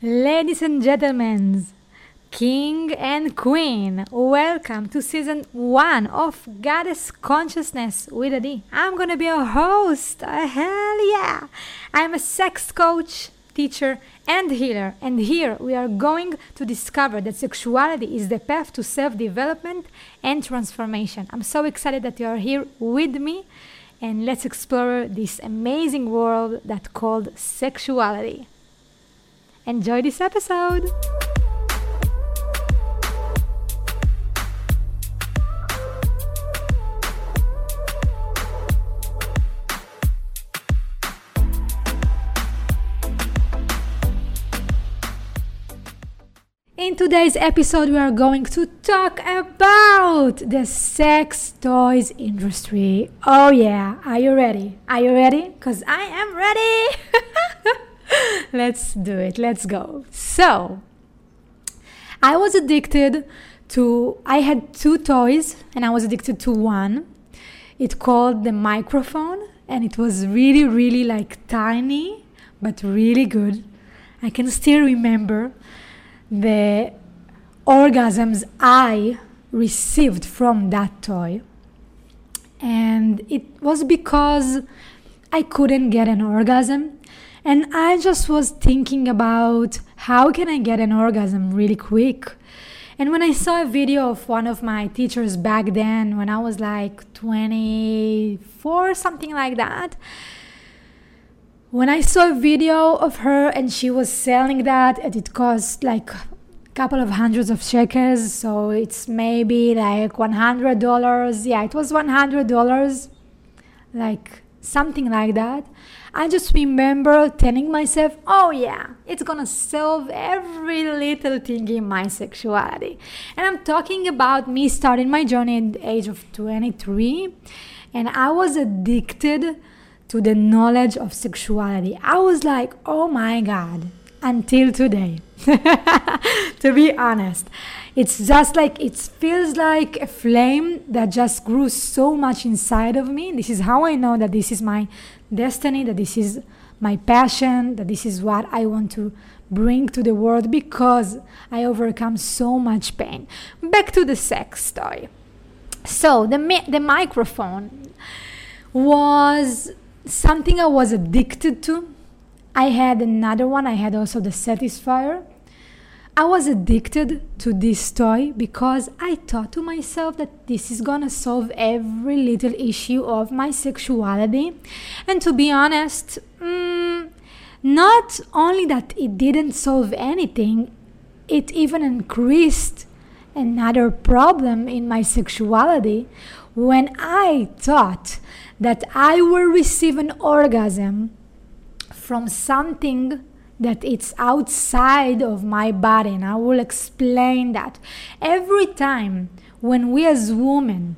Ladies and gentlemen, King and Queen, welcome to season one of Goddess Consciousness with Adi. I'm gonna be a host. Uh, hell yeah! I'm a sex coach, teacher, and healer, and here we are going to discover that sexuality is the path to self development and transformation. I'm so excited that you are here with me, and let's explore this amazing world that called sexuality. Enjoy this episode! In today's episode, we are going to talk about the sex toys industry. Oh, yeah. Are you ready? Are you ready? Because I am ready. Let's do it. Let's go. So, I was addicted to, I had two toys and I was addicted to one. It called the microphone and it was really, really like tiny, but really good. I can still remember the orgasms I received from that toy. And it was because I couldn't get an orgasm. And I just was thinking about how can I get an orgasm really quick. And when I saw a video of one of my teachers back then, when I was like 24, something like that, when I saw a video of her and she was selling that and it cost like a couple of hundreds of shekels, so it's maybe like $100. Yeah, it was $100, like something like that. I just remember telling myself, oh yeah, it's gonna solve every little thing in my sexuality. And I'm talking about me starting my journey at the age of 23, and I was addicted to the knowledge of sexuality. I was like, oh my God, until today. to be honest, it's just like it feels like a flame that just grew so much inside of me. This is how I know that this is my destiny, that this is my passion, that this is what I want to bring to the world because I overcome so much pain. Back to the sex toy. So the the microphone was something I was addicted to. I had another one. I had also the Satisfier. I was addicted to this toy because I thought to myself that this is gonna solve every little issue of my sexuality. And to be honest, mm, not only that it didn't solve anything, it even increased another problem in my sexuality when I thought that I will receive an orgasm from something that it's outside of my body and i will explain that. Every time when we as women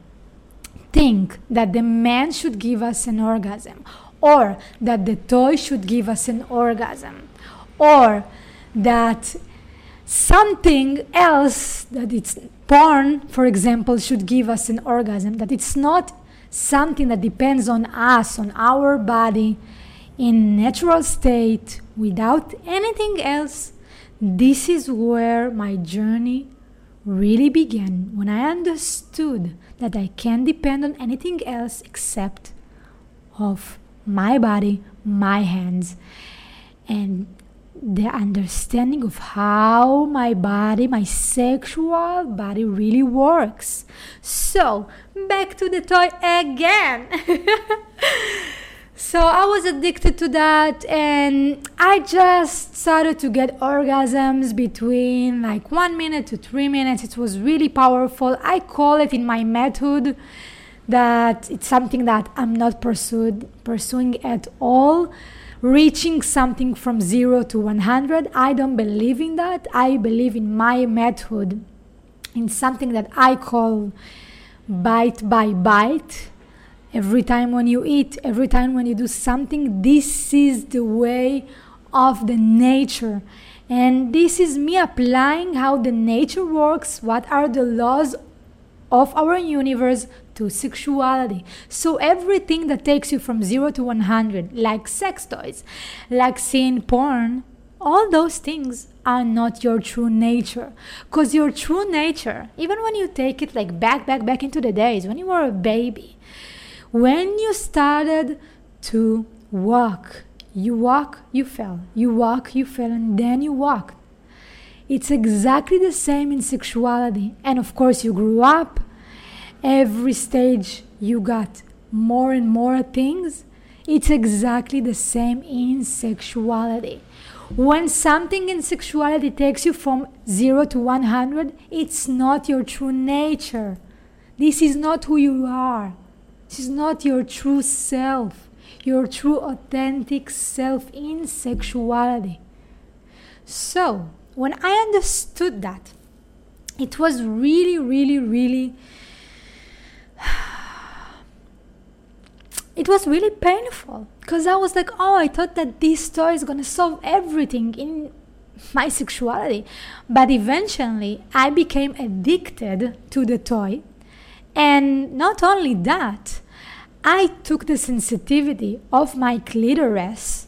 think that the man should give us an orgasm or that the toy should give us an orgasm or that something else that it's porn for example should give us an orgasm that it's not something that depends on us on our body in natural state without anything else this is where my journey really began when i understood that i can't depend on anything else except of my body my hands and the understanding of how my body, my sexual body really works. So, back to the toy again. So I was addicted to that, and I just started to get orgasms between like one minute to three minutes. It was really powerful. I call it in my method that it's something that I'm not pursued, pursuing at all. Reaching something from zero to 100, I don't believe in that. I believe in my method, in something that I call bite by bite Every time when you eat, every time when you do something, this is the way of the nature. And this is me applying how the nature works, what are the laws of our universe to sexuality. So everything that takes you from 0 to 100, like sex toys, like seeing porn, all those things are not your true nature. Because your true nature, even when you take it like back, back, back into the days when you were a baby, when you started to walk, you walk, you fell, you walk, you fell, and then you walked. It's exactly the same in sexuality. And of course, you grew up, every stage you got more and more things. It's exactly the same in sexuality when something in sexuality takes you from 0 to 100, it's not your true nature. This is not who you are. This is not your true self, your true authentic self in sexuality. So, when I understood that, it was really, really, really it was really painful because I was like, oh, I thought that this toy is gonna solve everything in my sexuality. But eventually, I became addicted to the toy. And not only that, I took the sensitivity of my clitoris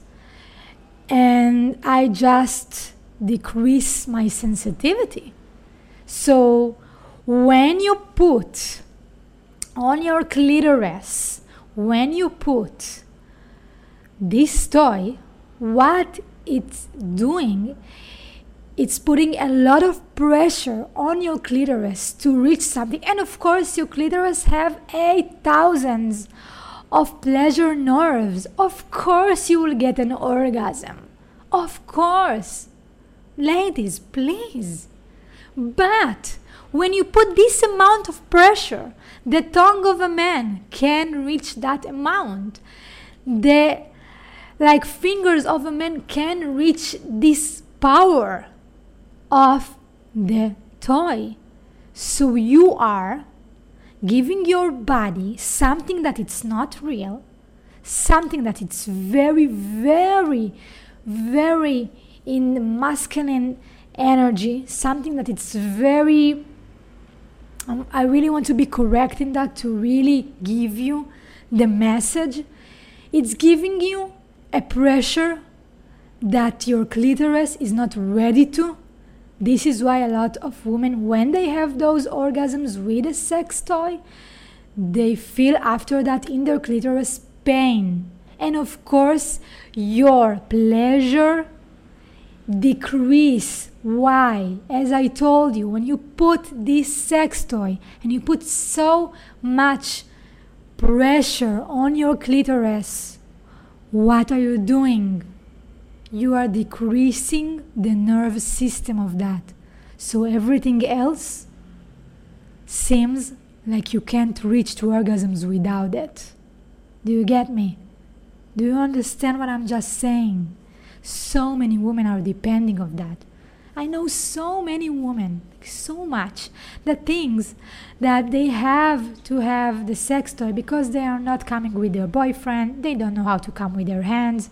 and I just decreased my sensitivity. So when you put on your clitoris when you put this toy, what it's doing, it's putting a lot of pressure on your clitoris to reach something. And of course, your clitoris have eight thousands of pleasure nerves. Of course, you will get an orgasm. Of course. Ladies, please. But when you put this amount of pressure, the tongue of a man can reach that amount. The like fingers of a man can reach this power of the toy. So you are giving your body something that it's not real, something that it's very, very, very in masculine energy, something that it's very um, I really want to be correct in that to really give you the message. It's giving you a pressure that your clitoris is not ready to. This is why a lot of women, when they have those orgasms with a sex toy, they feel after that in their clitoris pain. And of course, your pleasure decrease. Why? As I told you, when you put this sex toy and you put so much pressure on your clitoris, what are you doing? You are decreasing the nerve system of that. So everything else seems like you can't reach to orgasms without it. Do you get me? Do you understand what I'm just saying? So many women are depending of that. I know so many women, so much, that things that they have to have the sex toy because they are not coming with their boyfriend, they don't know how to come with their hands.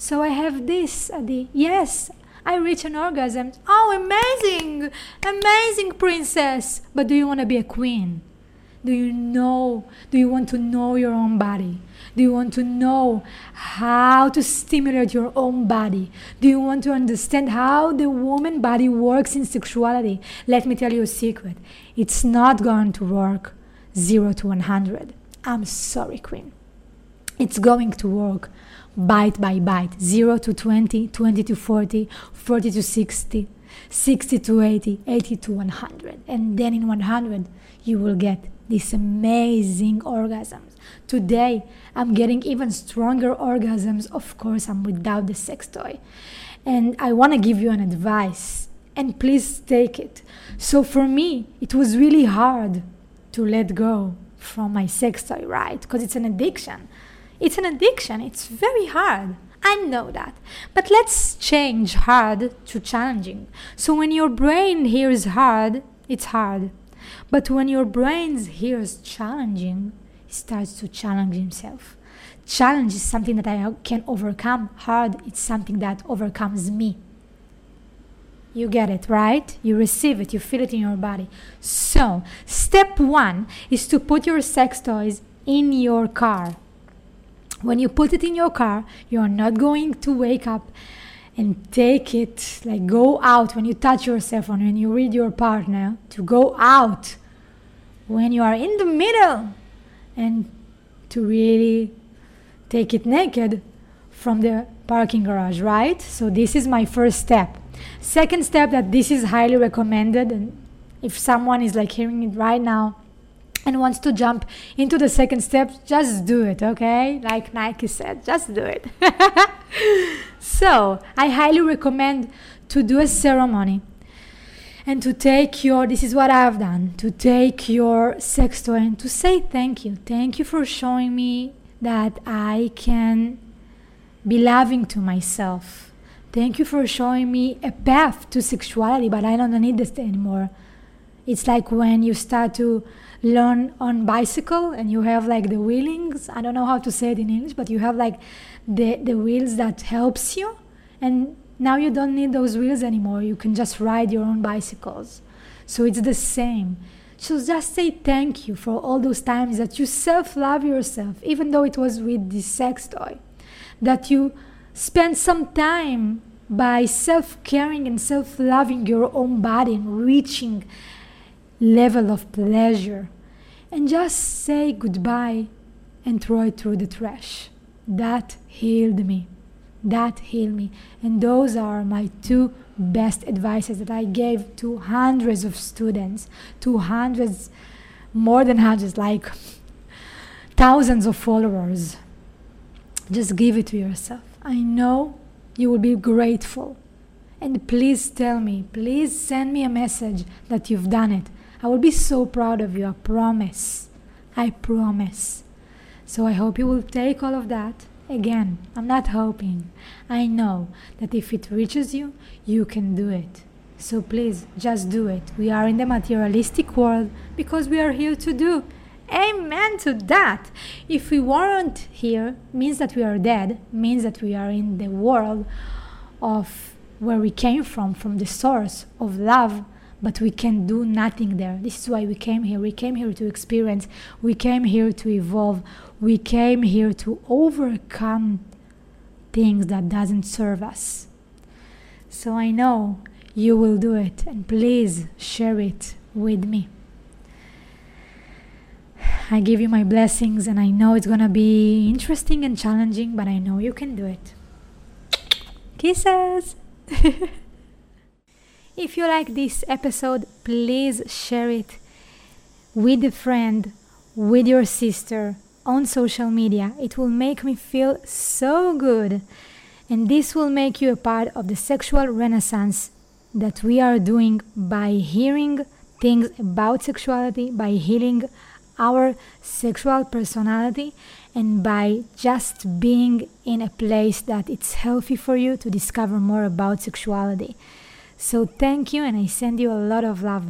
So I have this, uh, Adi. Yes, I reach an orgasm. Oh, amazing! Amazing, princess! But do you want to be a queen? Do you know? Do you want to know your own body? Do you want to know how to stimulate your own body? Do you want to understand how the woman body works in sexuality? Let me tell you a secret. It's not going to work 0 to 100. I'm sorry, queen. It's going to work bite by bite 0 to 20, 20 to 40, 40 to 60, 60 to 80, 80 to 100. And then in 100, you will get these amazing orgasms. Today, I'm getting even stronger orgasms. Of course, I'm without the sex toy. And I want to give you an advice, and please take it. So, for me, it was really hard to let go from my sex toy, right? Because it's an addiction. It's an addiction, it's very hard. I know that. But let's change hard to challenging. So when your brain hears hard, it's hard. But when your brain hears challenging, he starts to challenge himself. Challenge is something that I can overcome. Hard, it's something that overcomes me. You get it, right? You receive it, you feel it in your body. So, step one is to put your sex toys in your car. When you put it in your car, you're not going to wake up and take it, like go out when you touch yourself and when you read your partner, to go out when you are in the middle and to really take it naked from the parking garage, right? So this is my first step. Second step that this is highly recommended and if someone is like hearing it right now and wants to jump into the second step, just do it, okay? Like Nike said, just do it. so, I highly recommend to do a ceremony and to take your this is what I've done to take your sex toy and to say thank you. Thank you for showing me that I can be loving to myself. Thank you for showing me a path to sexuality, but I don't need this anymore. It's like when you start to learn on bicycle and you have like the wheelings. I don't know how to say it in English, but you have like the, the wheels that helps you. And now you don't need those wheels anymore. You can just ride your own bicycles. So it's the same. So just say thank you for all those times that you self love yourself, even though it was with the sex toy. That you spend some time by self caring and self loving your own body and reaching level of pleasure. And just say goodbye and throw it through the trash. That healed me. That healed me. And those are my two best advices that I gave to hundreds of students, to hundreds, more than hundreds, like thousands of followers. Just give it to yourself. I know you will be grateful. And please tell me, please send me a message that you've done it. I will be so proud of you. I promise. I promise. So I hope you will take all of that Again, I'm not hoping. I know that if it reaches you, you can do it. So please, just do it. We are in the materialistic world because we are here to do. Amen to that. If we weren't here, means that we are dead, means that we are in the world of where we came from, from the source of love, but we can do nothing there. This is why we came here. We came here to experience, we came here to evolve, we came here to overcome things that doesn't serve us. So I know you will do it and please share it with me. I give you my blessings and I know it's going to be interesting and challenging, but I know you can do it. Kisses. if you like this episode, please share it with a friend, with your sister, on social media. It will make me feel so good. And this will make you a part of the sexual renaissance that we are doing by hearing things about sexuality, by healing our sexual personality, and by just being in a place that it's healthy for you to discover more about sexuality. So, thank you, and I send you a lot of love.